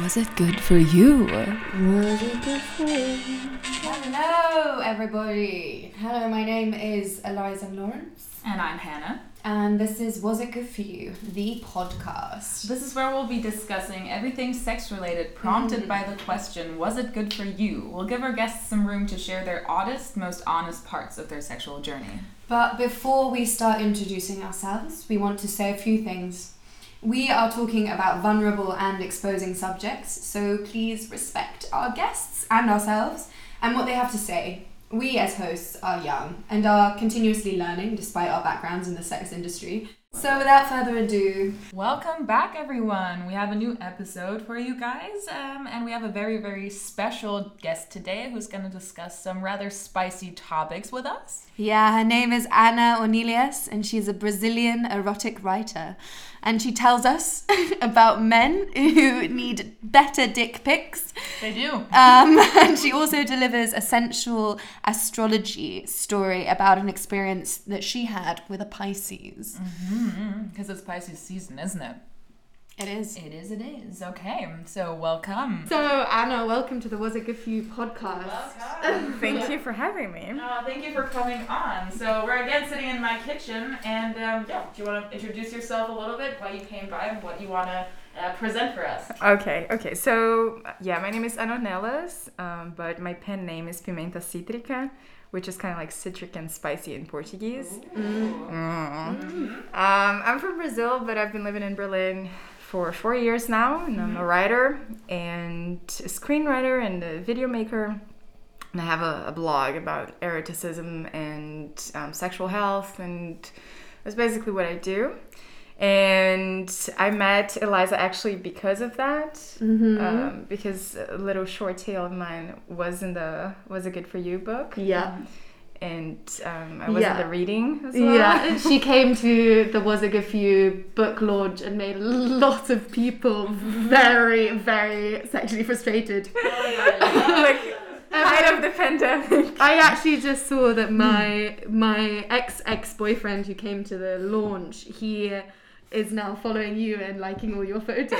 Was it good for you? Was it good for you? Hello, everybody. Hello, my name is Eliza Lawrence, And I'm Hannah. and this is Was It Good for You, the podcast. This is where we'll be discussing everything sex related, prompted mm-hmm. by the question, Was it good for you? We'll give our guests some room to share their oddest, most honest parts of their sexual journey. But before we start introducing ourselves, we want to say a few things. We are talking about vulnerable and exposing subjects, so please respect our guests and ourselves and what they have to say. We, as hosts, are young and are continuously learning despite our backgrounds in the sex industry. So, without further ado, Welcome back, everyone. We have a new episode for you guys, um, and we have a very, very special guest today who's going to discuss some rather spicy topics with us. Yeah, her name is Ana Ornelas, and she's a Brazilian erotic writer. And she tells us about men who need better dick pics. They do. Um, and she also delivers a sensual astrology story about an experience that she had with a Pisces. Because it's Pisces season, isn't it? It is. It is, it is. Okay, so welcome. So, Ana, welcome to the Was It Good For You podcast. Welcome. Thank you for having me. Uh, thank you for coming on. So we're again sitting in my kitchen, and um, yeah, do you want to introduce yourself a little bit, why you came by, and what you want to uh, present for us? Okay, okay. So, yeah, my name is Ana Ornelas, um, but my pen name is Pimenta Cítrica, which is kind of like citric and spicy in Portuguese. Mm. Um, I'm from Brazil, but I've been living in Berlin for four years now, and I'm a writer and a screenwriter and a video maker. And I have a, a blog about eroticism and um, sexual health, and that's basically what I do. And I met Eliza actually because of that, um, because a little short tale of mine was in the "Was It Good for You" book, Yeah. And um, I was Yeah. in the reading as well. Yeah, she came to the Was It Good For You book launch and made a lot of people very, very sexually frustrated. like height of the pandemic. I actually just saw that my my ex ex boyfriend who came to the launch, he is now following you and liking all your photos.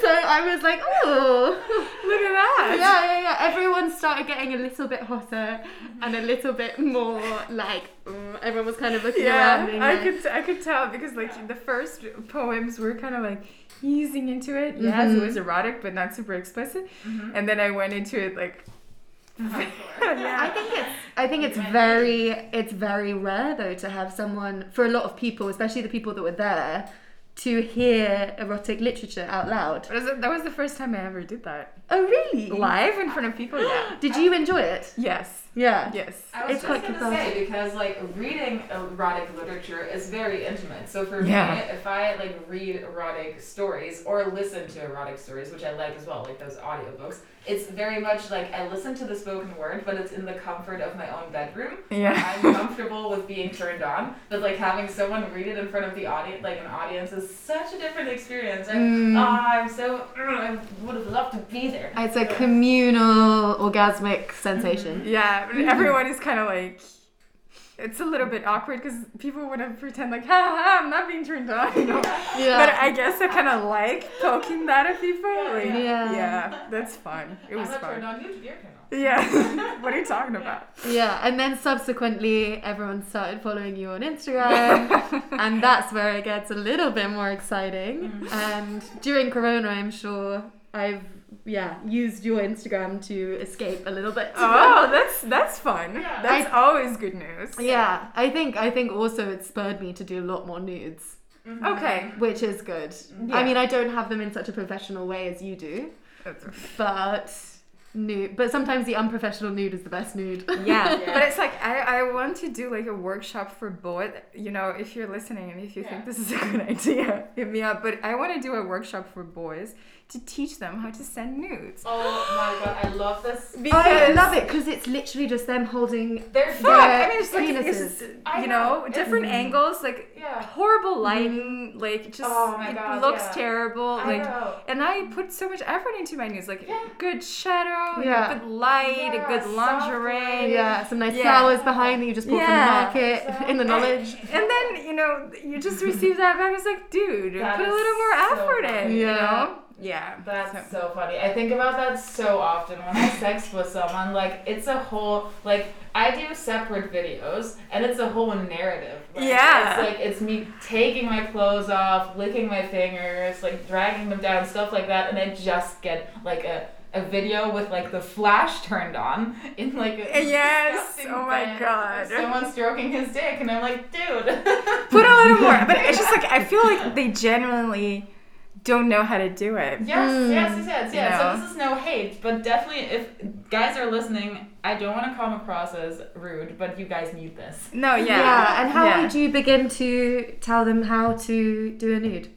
so I was like, oh, Look at that. yeah, yeah, yeah. Everyone started getting a little bit hotter and a little bit more like. mm, everyone was kind of looking around. Yeah, I like, could I could tell because like the first poems were kind of like easing into it. Yes, it was erotic, but not super explicit. And then I went into it like. I think it's I think it's very it's very rare though to have someone for a lot of people, especially the people that were there, to hear erotic literature out loud. That was, that was the first time I ever did that Oh really? live in front of people. Yeah. Did you enjoy it? Yes. Yeah. Yes. I was It's just quite gonna cathartic. say because like reading erotic literature is very intimate. So for Yeah. me, if I like read erotic stories or listen to erotic stories, which I like as well, like those audiobooks, it's very much like I listen to the spoken word, but it's in the comfort of my own bedroom. Yeah. I'm comfortable with being turned on, but like having someone read it in front of the audience, like an audience, is such a different experience. And Mm. oh, I'm so mm, I would have loved to be there. It's a communal orgasmic sensation. Mm-hmm. Yeah. But Everyone is kind of like. It's a little bit awkward because people want to pretend like, ha ha, ha, I'm not being turned on, you know. Yeah. But I guess I kind of like poking that at people. Like, Yeah. yeah. that's fun. It was I'm not fun. turned on you to your channel. Yeah. what are you talking about? Yeah, and then subsequently everyone started following you on Instagram, and that's where it gets a little bit more exciting. Mm. And during Corona, I'm sure I've yeah used your Instagram to escape a little bit. Oh, that's that's fun. Yeah. That's always good news. yeah, I think I think also it spurred me to do a lot more nudes, mm-hmm. Okay. which is good. Yeah. I mean, I don't have them in such a professional way as you do, but nude. But sometimes the unprofessional nude is the best nude. Yeah. Yeah. but it's like I, I want to do like a workshop for both. You know, if you're listening and if you Yeah. think this is a good idea, hit me up. But I want to do a workshop for boys to teach them how to send nudes. Oh my god, I love this. I love it because it's literally just them holding. They're Fuck! Their I mean, it's like penises. it's, I you know, know. different It's- angles, like Yeah. horrible mm-hmm. lighting, like just Oh my it God, looks yeah. terrible. I like, know. and I put so much effort into my nudes, like Yeah. good shadow, Yeah. good light, Yeah, a good lingerie. light. Yeah, some nice Yeah. flowers behind that you just bought from the Yeah. market in the knowledge. And then you know you just receive that back. It's like, dude, That put a little more so effort in. funny. You know. Yeah. That's so- so funny. I think about that so often when I sex with someone. Like it's a whole like I do separate videos and it's a whole narrative. Yeah. It's like it's me taking my clothes off, licking my fingers, like dragging them down, stuff like that, and I just get like a a video with like the flash turned on in like a Yes. Oh my God. Someone stroking his dick, and I'm like, dude. Put a little more. But it's just like I feel like they genuinely don't know how to do it. Yes, Mm. yes, yes, yes. Yeah. No. So this is no hate, but definitely if guys are listening, I don't want to come across as rude, but you guys need this. No, yeah. and how Yeah. would you begin to tell them how to do a nude?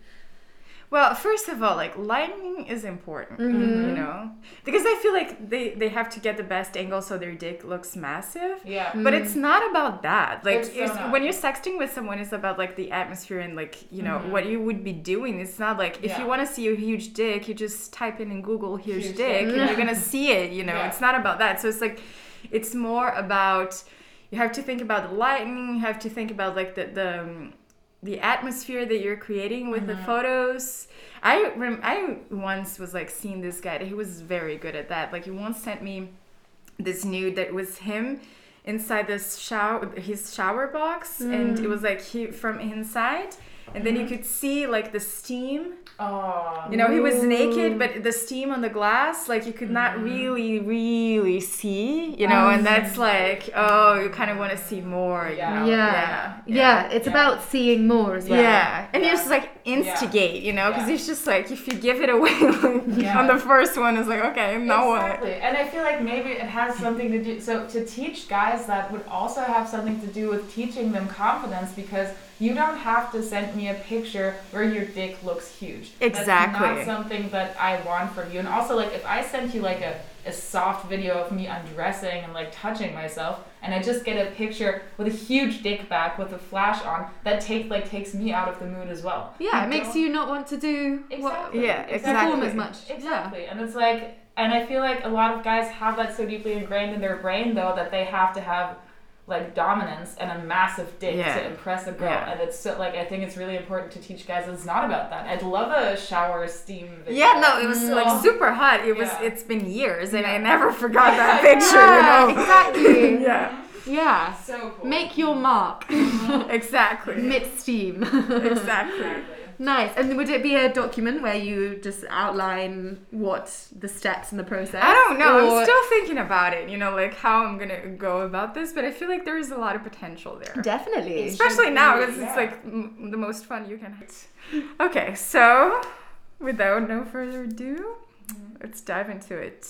Well, first of all, like lighting is important, Mhm. you know, because I feel like they they have to get the best angle so their dick looks massive. Yeah. But it's not about that. Like It's so it's- not. when you're sexting with someone, it's about like the atmosphere and like you know Mhm. what you would be doing. It's not like if Yeah. you want to see a huge dick, you just type in in Google huge, Huge dick, dick. and you're gonna see it. You know, Yeah. it's not about that. So it's like it's more about you have to think about the lighting. You have to think about like the the um, the atmosphere that you're creating with the Mhm. photos. I rem- I once was like seeing this guy. He was very good at that. Like he once sent me this nude that was him inside this shower his shower box and it was like he from inside and then you could see like the steam Oh. you know he was naked but the steam on the glass like you could not Mhm. really really see you know and that's like oh you kind of want to see more you Yeah. know? Yeah. yeah Yeah, it's Yeah. about seeing more as well. yeah, and Yeah. you just like instigate, you know, because Yeah. it's just like if you give it away like, Yeah. on the first one, it's like okay, now what? exactly. And I feel like maybe it has something to do. So to teach guys that would also have something to do with teaching them confidence because you don't have to send me a picture where your dick looks huge. Exactly. That's not something that I want from you. And also, like, if I sent you like a, a soft video of me undressing and like touching myself, and I just get a picture with a huge dick back with a flash on, that take like takes me out of the mood as well. Yeah, it makes you not want to do what, Exactly. Yeah, perform exactly. as much. Exactly. And it's like, and I feel like a lot of guys have that so deeply ingrained in their brain, though, that they have to have like dominance and a massive dick Yeah. to impress a girl. Yeah. And it's so, like, I think it's really important to teach guys it's not about that. I'd love a shower steam video. Yeah, no, it was like super hot. It was. Yeah. It's been years, and I never forgot that picture. Yeah, you know. exactly. yeah, mm-hmm. Yeah. So cool. Make your mark. exactly. Mid steam. exactly. Exactly. Nice. And would it be a document where you just outline what the steps in the process? I don't know. Or- I'm still thinking about it. You know, like how I'm gonna go about this, but I feel like there is a lot of potential there. Definitely. Especially now, because Yeah. it's like m- the most fun you can have. Okay, so without no further ado, let's dive into it.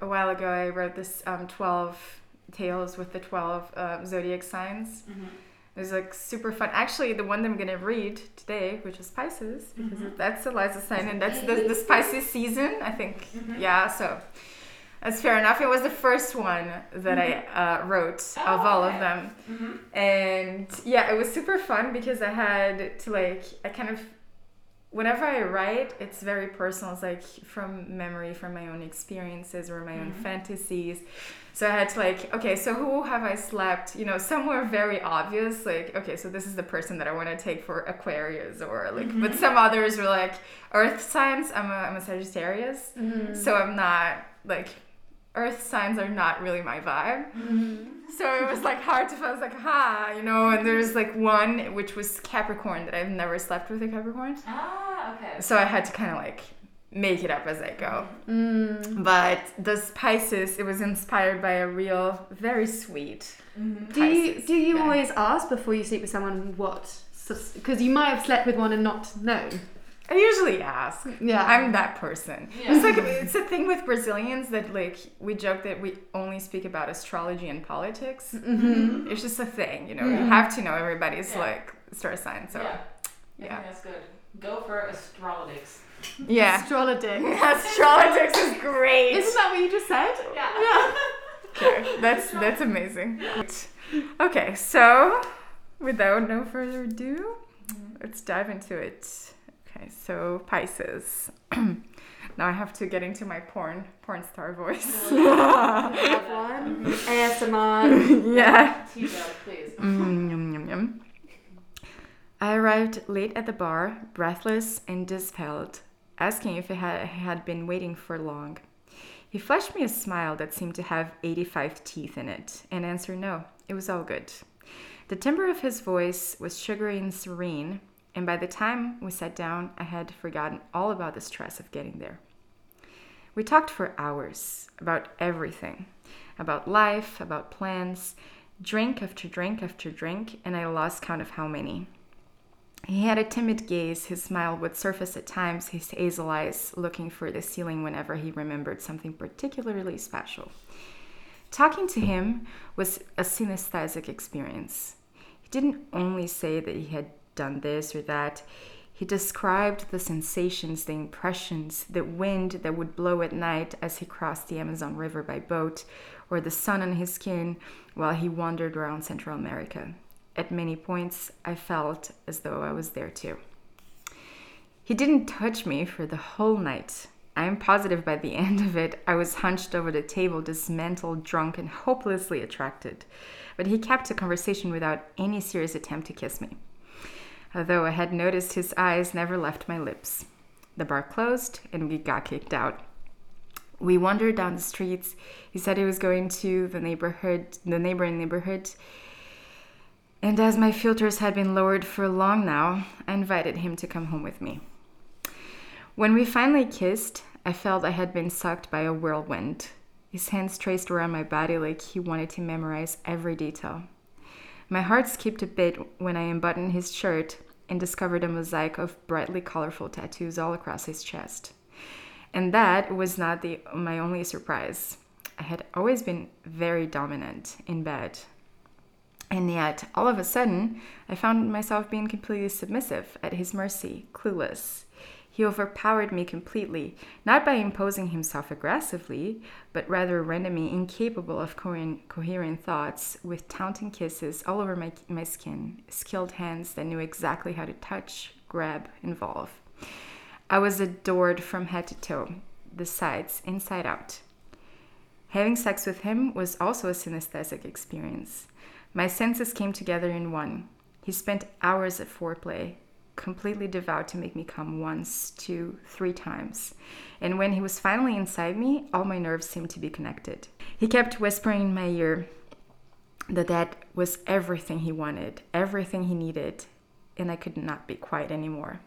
A while ago, I wrote this um, 12 tales with the 12 uh, zodiac signs. Mhm. It was like super fun. Actually, the one that I'm gonna read today, which is Pisces, because that's Eliza's sign and that's the, the Pisces season, I think. Yeah, so that's fair enough. It was the first one that I uh, wrote of all of okay. them. Mhm. And yeah, it was super fun because I had to like, I kind of, whenever I write, it's very personal. It's like from memory, from my own experiences or my own Mhm. fantasies. So I had to like, okay, so who have I slept? You know, some were very obvious, like, okay, so this is the person that I want to take for Aquarius, or like, but some others were like Earth signs. I'm a, I'm a Sagittarius, Mm-hmm. so I'm not like, Earth signs are not really my vibe. So it was like hard to find. I was like, ha, you know. And there's like one which was Capricorn that I've never slept with a Capricorn. Ah, okay. So I had to kind of like make it up as I go. Mm. But the Pisces, it was inspired by a real, very sweet. Mhm. Do you do you guy. always ask before you sleep with someone what? Because you might have slept with one and not known. I usually ask. Yeah. I'm that person. Yeah. It's like it's a thing with Brazilians that like we joke that we only speak about astrology and politics. Mm-hmm. It's just a thing, you know. You Mhm. have to know everybody's Yeah. like star sign. So yeah. I yeah. that's good. Go for astrologics. yeah. Astrologic. Astrologics is great. Isn't that what you just said? Yeah. Okay, that's that's amazing. Okay, so without no further ado, let's dive into it. Okay, so Pisces. now I have to get into my porn porn star voice. Have one. ASMR. yeah. Tea please. Mm, yum, yum, yum. I arrived late at the bar, breathless and dispelled. asking if he had, had been waiting for long. He flashed me a smile that seemed to have 85 teeth in it and answered no, it was all good. The timbre of his voice was sugary and serene, and by the time we sat down, I had forgotten all about the stress of getting there. We talked for hours about everything about life, about plans, drink after drink after drink, and I lost count of how many. He had a timid gaze, his smile would surface at times, his hazel eyes looking for the ceiling whenever he remembered something particularly special. Talking to him was a synesthetic experience. He didn't only say that he had done this or that, he described the sensations, the impressions, the wind that would blow at night as he crossed the Amazon River by boat, or the sun on his skin while he wandered around Central America. At many points, I felt as though I was there too. He didn't touch me for the whole night. I am positive by the end of it, I was hunched over the table, dismantled, drunk, and hopelessly attracted. But he kept a conversation without any serious attempt to kiss me although I had noticed his eyes never left my lips. The bar closed and we got kicked out. We wandered down the streets. He said he was going to the neighborhood, the neighboring neighborhood. And as my filters had been lowered for long now, I invited him to come home with me. When we finally kissed, I felt I had been sucked by a whirlwind. His hands traced around my body like he wanted to memorize every detail. My heart skipped a bit when I unbuttoned his shirt and discovered a mosaic of brightly colorful tattoos all across his chest. And that was not the, my only surprise. I had always been very dominant in bed. And yet, all of a sudden, I found myself being completely submissive, at his mercy, clueless. He overpowered me completely, not by imposing himself aggressively, but rather rendered me incapable of coherent, thoughts with taunting kisses all over my, my skin, skilled hands that knew exactly how to touch, grab, involve. I was adored from head to toe, the sides, inside out. Having sex with him was also a synesthetic experience. My senses came together in one. He spent hours at foreplay, completely devout to make me come once, two, three times. And when he was finally inside me, all my nerves seemed to be connected. He kept whispering in my ear that that was everything he wanted, everything he needed, and I could not be quiet anymore.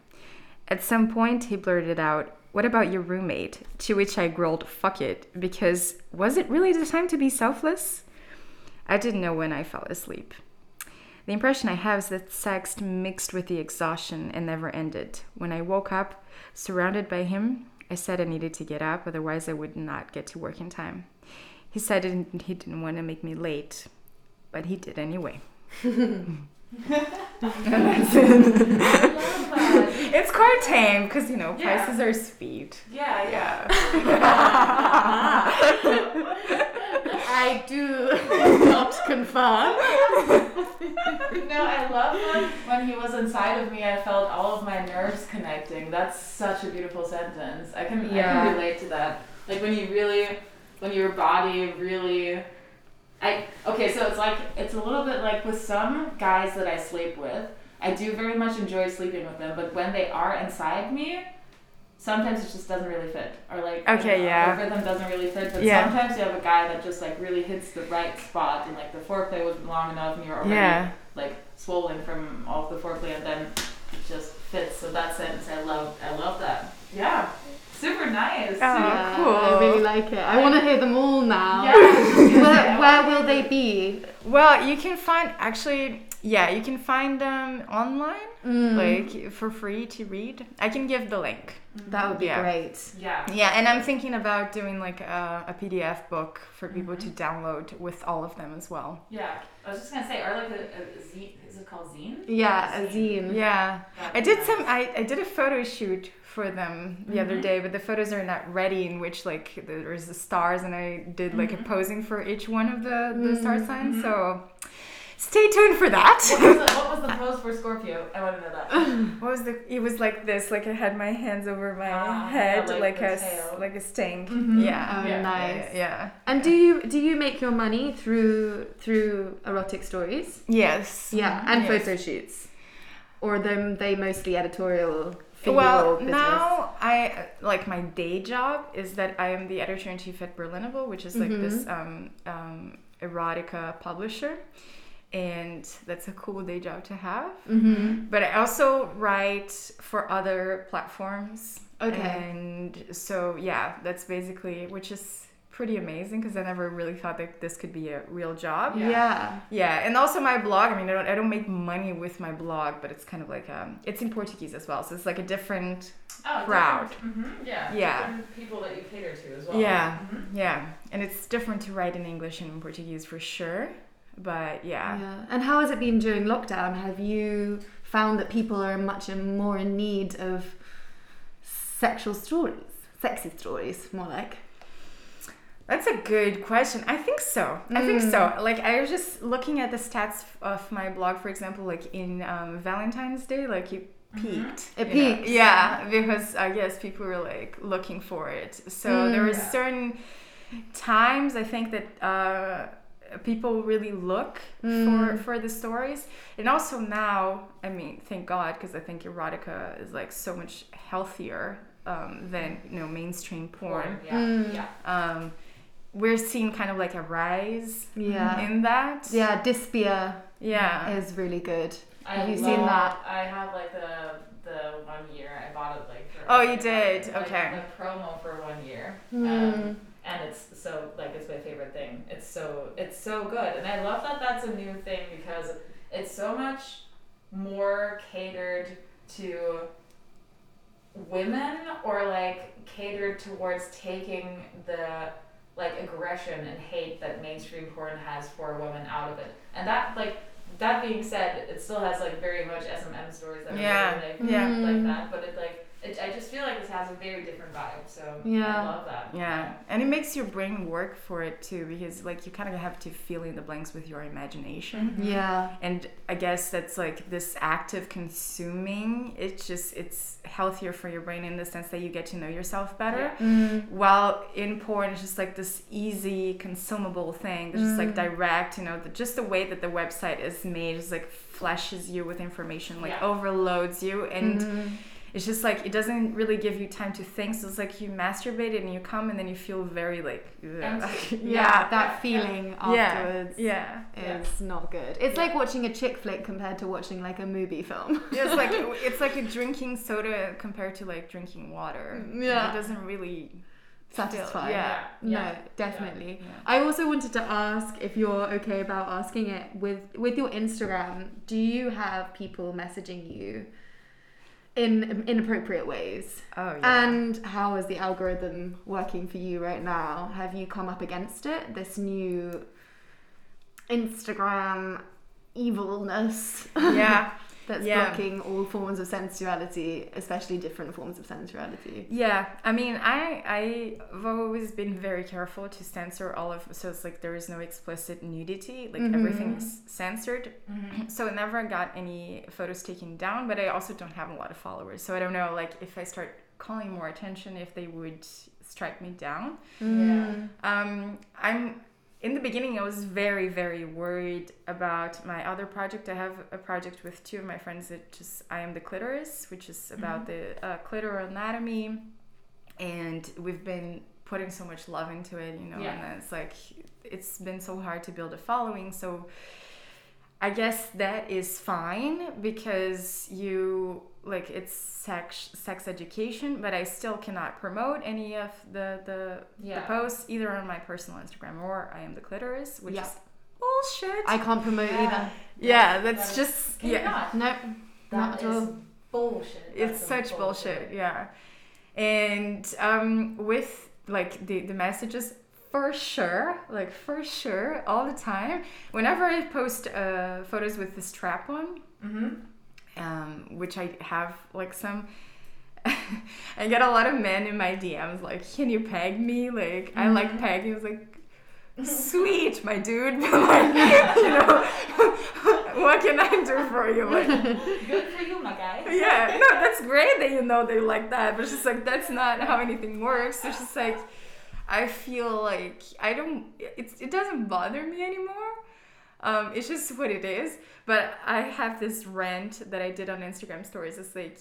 At some point, he blurted out, What about your roommate? To which I growled, Fuck it, because was it really the time to be selfless? I didn't know when I fell asleep. The impression I have is that sex mixed with the exhaustion and never ended. When I woke up, surrounded by him, I said I needed to get up, otherwise, I would not get to work in time. He said he didn't want to make me late, but he did anyway. it's quite tame because you know Yeah. Pisces are sweet. Yeah, yeah. I do not confirm. No, I love when, when he was inside of me, I felt all of my nerves connecting. That's such a beautiful sentence. I can, I can relate to that. Like when you really, when your body really, I, okay, so it's like, it's a little bit like with some guys that I sleep with, I do very much enjoy sleeping with them, but when they are inside me, sometimes it just doesn't really fit. Or like, Okay, the yeah. rhythm doesn't really fit, but Yeah. sometimes you have a guy that just like really hits the right spot and like the foreplay was long enough and you're already Yeah. like swollen from all of the foreplay and then it just fits. So that sentence I love I love that. Yeah. Super nice. Oh, Yeah, cool. I really like it. I want to hear them all now. Yeah, I was just gonna say, I Where, where will they be? Well, you can find actually, yeah, you can find them online, Mm, like for free to read. I can give the link. Mm-hmm. that would be yeah. great. Yeah. Yeah, and I'm thinking about doing like a, a PDF book for people to mm-hmm. download with all of them as well. Yeah. I was just gonna say, or like a, a zine. Is it called zine? Yeah, a zine. Yeah, That'd I did nice. some. I, I did a photo shoot for them the other mm-hmm. day, but the photos are not ready. In which like there's the stars, and I did like a posing for each one of the the star signs. So stay tuned for that. What was, the, what was the pose for Scorpio? I want to know that. What was the? It was like this. Like I had my hands over my Ah, head, yeah, like like, the a s- tail. like a sting. Mhm. Yeah. Oh, Yeah, nice. Yeah. yeah. And do you do you make your money through through erotic stories? Yes. Yeah, and Yes. photo shoots, or them they mostly editorial well, business? now I like my day job is that I am the editor in chief at Berlinable, which is like this um, um, erotica publisher, and that's a cool day job to have. Mm-hmm. But I also write for other platforms. Okay. And so yeah, that's basically which is pretty amazing because I never really thought that this could be a real job. Yeah. Yeah. Yeah, and also my blog. I mean, I don't, I don't make money with my blog, but it's kind of like um, it's in Portuguese as well, so it's like a different. Oh, Crowd. hmm Yeah. Yeah. Different people that you cater to as well. Yeah, Mhm. yeah, and it's different to write in English and in Portuguese for sure. But yeah, Yeah. And how has it been during lockdown? Have you found that people are much more in need of sexual stories? Sexy stories, more like. that's a good question. I think so. I think Mm. so. Like I was just looking at the stats of my blog, for example, like in um, Valentine's Day, like you peaked. It you know? peaked. Yeah, because I guess people were like looking for it. So there Mm. were Yeah. certain times I think that uh, people really look Mm. for for the stories, and also now, I mean, thank God, because I think erotica is like so much healthier um, than you know mainstream porn. Yeah. Mm. Yeah. Um, we're seeing kind of like a rise Yeah. in that. Yeah, Dipsea Yeah. is really good. I Have you love, seen that? I have like the the one year I bought it like for. Oh, you did? like, Okay. The promo for one year. Mm. Um, and it's so like it's my favorite thing. It's so it's so good, and I love that that's a new thing because it's so much more catered to women or like catered towards taking the like aggression and hate that mainstream porn has for women out of it. And that like that being said, it still has like very much S and M stories that are Yeah, very, like, yeah. like that, but it like it, I just feel like this has a very different vibe. So Yeah. I love that. Yeah, and it makes your brain work for it too because like you kind of have to fill in the blanks with your imagination. Yeah. And I guess that's like this active consuming. It's just it's healthier for your brain in the sense that you get to know yourself better. Yeah. Mm. While in porn, it's just like this easy consumable thing that's just like direct. You know, the, just the way that the website is made is like flashes you with information, like Yeah. overloads you, and Mhm. It's just like it doesn't really give you time to think. So it's like you masturbate and you come and then you feel very like. Empty. Yeah, that feeling yeah, afterwards yeah. is not good. It's like watching a chick flick compared to watching like a movie film. Yeah, it's like it's like a drinking soda compared to like drinking water. Mm, yeah. it doesn't really satisfy Yeah. No, Yeah. definitely. Yeah. I also wanted to ask if you're okay about asking it with with your Instagram. Do you have people messaging you in inappropriate ways? Oh yeah. And how is the algorithm working for you right now? Have you come up against it? This new Instagram evilness yeah. that's Yeah. blocking all forms of sensuality, especially different forms of sensuality. Yeah, I mean, I I've always been very careful to censor all of so it's like there is no explicit nudity, like Mhm. everything is censored. Mm-hmm. So I never got any photos taken down, but I also don't have a lot of followers, so I don't know like if I start calling more attention, if they would strike me down. Mm. Um, I'm in the beginning. I was very, very worried about my other project. I have a project with two of my friends that just I am the clitoris, which is about the uh, clitoral anatomy, and we've been putting so much love into it, you know. Yeah. And it's like it's been so hard to build a following, so. I guess that is fine because you like it's sex sex education, but I still cannot promote any of the the, Yeah. the posts either on my personal Instagram or I am the clitoris, which Yeah. is bullshit. I can't promote either. yeah, that's That is- just yeah, not? Nope. Not That at all. bullshit. it's That's some such bullshit. Yeah, and um, with like the the messages for sure, like for sure, all the time. Whenever I post uh, photos with the strap on, Mm-hmm. um, which I have like some. I get a lot of men in my DMs like, "Can you peg me?" Like, I like pegging. I was like, "Sweet, my dude." Like, you know, what can I do for you? Like, Good for you, my guy. yeah, no, that's great that you know they like that, but it's just like that's not how anything works. It's just like I feel like I don't. It's it doesn't bother me anymore. Um, it's just what it is. But I have this rant that I did on Instagram stories. It's like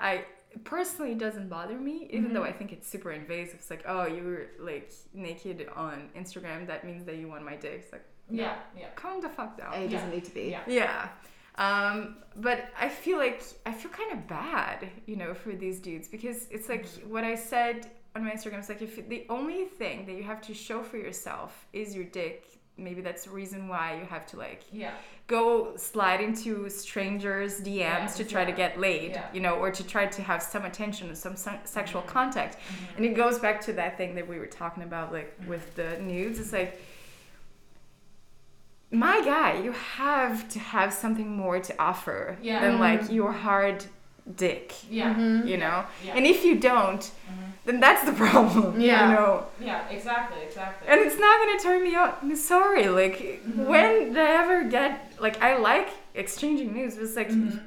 I personally it doesn't bother me even though i think it's super invasive it's like oh you're like naked on instagram that means that you want my dick it's like Yeah, yeah. calm the fuck down It doesn't Yeah. need to be. Yeah. yeah. Um, but I feel like I feel kind of bad, you know, for these dudes because it's like what I said on my Instagram. It's like if the only thing that you have to show for yourself is your dick, maybe that's the reason why you have to like Yeah. go slide into strangers' DMs Yeah, to try to get laid, Yeah. you know, or to try to have some attention and some se- sexual Mm-hmm. contact. And it goes back to that thing that we were talking about, like Mm-hmm. with the nudes. It's like, my guy, you have to have something more to offer Yeah. than like your hard dick, Yeah. you know? Yeah. And if you don't, Mhm. Then that's the problem, Yeah. you know? Yeah, exactly, exactly. And it's not gonna turn me on. I'm sorry, like Mm-hmm. when did I ever get like I like exchanging news. It's like Mm-hmm.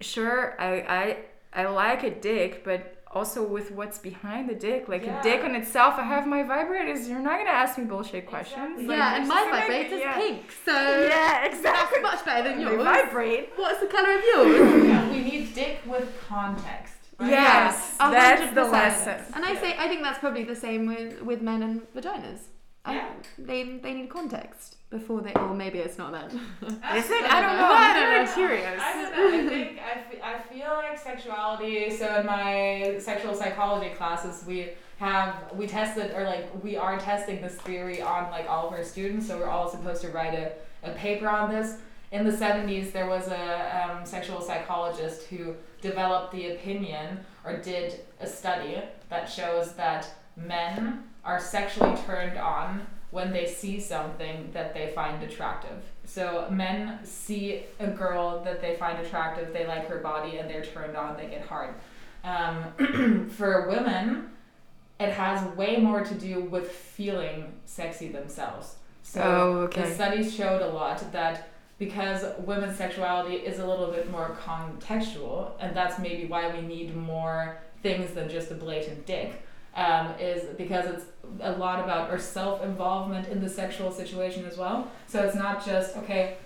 sure I I I like a dick, but also with what's behind the dick, like Yeah. a dick on itself. I have my vibrators. You're not gonna ask me bullshit questions. Exactly. Like, yeah, and my gonna- vibrator's yeah. pink, so Yeah, exactly. that's much better than They yours. vibrate. What's the colour of yours? Yeah, we need dick with context. Right? Yes, A that's the lesson. And I say I think that's probably the same with, with men and vaginas. I- Yeah. they they need context before they or maybe it's not then. Is it? I don't know. I'm very curious. I don't know. I think I, I feel like sexuality. So in my sexual psychology classes, we have we tested or like we are testing this theory on like all of our students. So we're all supposed to write a, a paper on this. In the 70s, there was a um, sexual psychologist who developed the opinion or did a study that shows that men are sexually turned on when they see something that they find attractive. So men see a girl that they find attractive, they like her body, and they're turned on, they get hard. Um, for women, it has way more to do with feeling sexy themselves. So Oh, okay. the studies showed a lot that because women's sexuality is a little bit more contextual, and that's maybe why we need more things than just a blatant dick, um, is because it's a lot about our self involvement in the sexual situation as well. So it's not just, okay,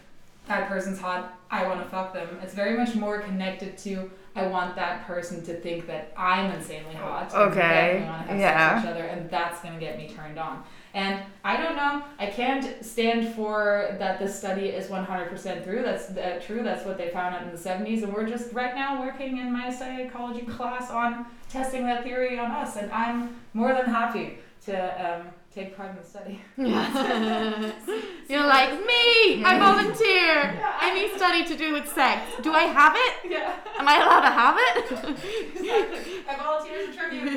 that person's hot, I want to fuck them. It's very much more connected to, I want that person to think that I'm insanely hot. Okay, that we have yeah. each other, and that's going to get me turned on. And I don't know. I can't stand for that this study is 100% through. That's uh, true. That's what they found out in the 70s. And we're just right now working in my psychology class on testing that theory on us. And I'm more than happy to um, take part in the study. You're like me. I volunteer. Yeah, I- Any study to do with sex. Do I have it? Yeah, Am I allowed to have it? exactly. I volunteer as a tribute.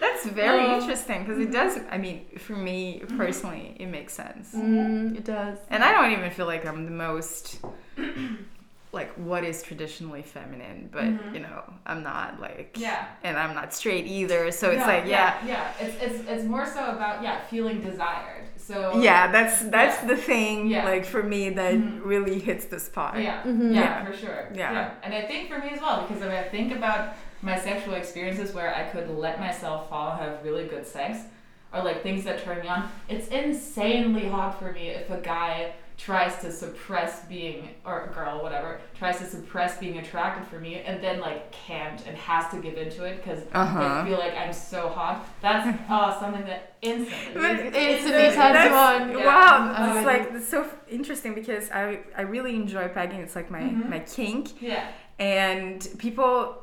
That's very Oh. interesting because it does. I mean, for me personally, it makes sense. mm, it does. And I don't even feel like I'm the most like what is traditionally feminine, but Mhm. you know, I'm not like yeah. and I'm not straight either. So it's No, like yeah. yeah, It's, it's it's more so about yeah feeling desired. So Yeah, that's that's Yeah. the thing Yeah. like for me that Mhm. really hits the spot. Yeah, Mhm. yeah, Yeah. for sure. Yeah. and I think for me as well because if I think about my sexual experiences where I could let myself fall, have really good sex, or like things that turn me on, it's insanely hard for me if a guy tries to suppress being or a girl whatever tries to suppress being attracted for me and then like can't and has to give into it because Uh-huh. they feel like I'm so hot. That's oh something that instantly But Instantly turns you That's- on. Yeah. Wow, Oh, it's yeah. like it's so interesting because I I really enjoy pegging. It's like my Mhm. my kink. yeah and people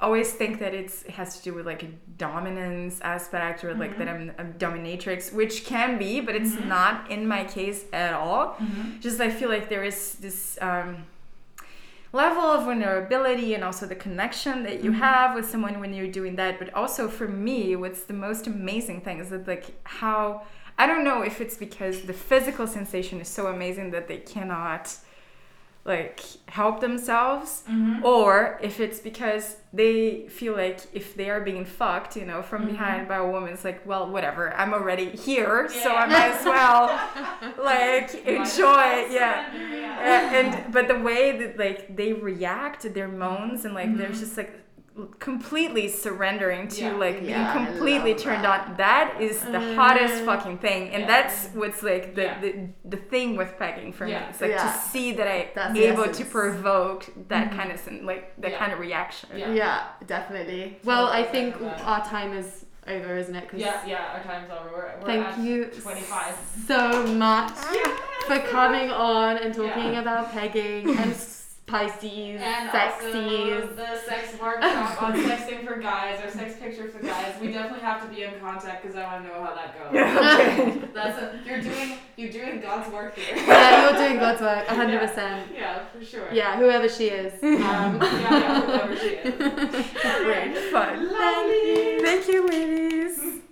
always think that it's it has to do with like a dominance aspect or like Mhm. that I'm a dominatrix which can be but it's Mhm. not in my case at all mm-hmm. just i feel like there is this um, level of vulnerability and also the connection that you Mhm. have with someone when you're doing that but also for me what's the most amazing thing is that like how i don't know if it's because the physical sensation is so amazing that they cannot like help themselves Mm-hmm. or if it's because they feel like if they are being fucked you know from Mhm. behind by a woman it's like well whatever i'm already here so i might as well like enjoy it yeah yeah. And but the way that like they react to their moans and like there's Mhm. just like completely surrendering to Yeah. like Yeah, being completely turned that. on. That is the hottest Mm. fucking thing, and Yeah. that's what's like the, Yeah. the the thing with pegging for Yeah. me. It's like Yeah. to see that I That's the able to provoke that kind of sen- like that Yeah. kind of reaction. Yeah. Yeah, definitely. Well, I think that. our time is over, isn't it? 'Cause Yeah, yeah, our time's over. We're, we're Thank at you 25. so much for coming on and talking Yeah. about pegging and Pisces, And sexies. also the sex workshop on sexting for guys or sex pictures for guys. We definitely have to be in contact because I want to know how that goes. okay. That's a, you're doing you're doing God's work here. yeah, you're doing God's work, 100%. Yeah, for sure. Yeah, whoever she is. Um, yeah, yeah, whoever she is. Great fun. You. Thank you, ladies.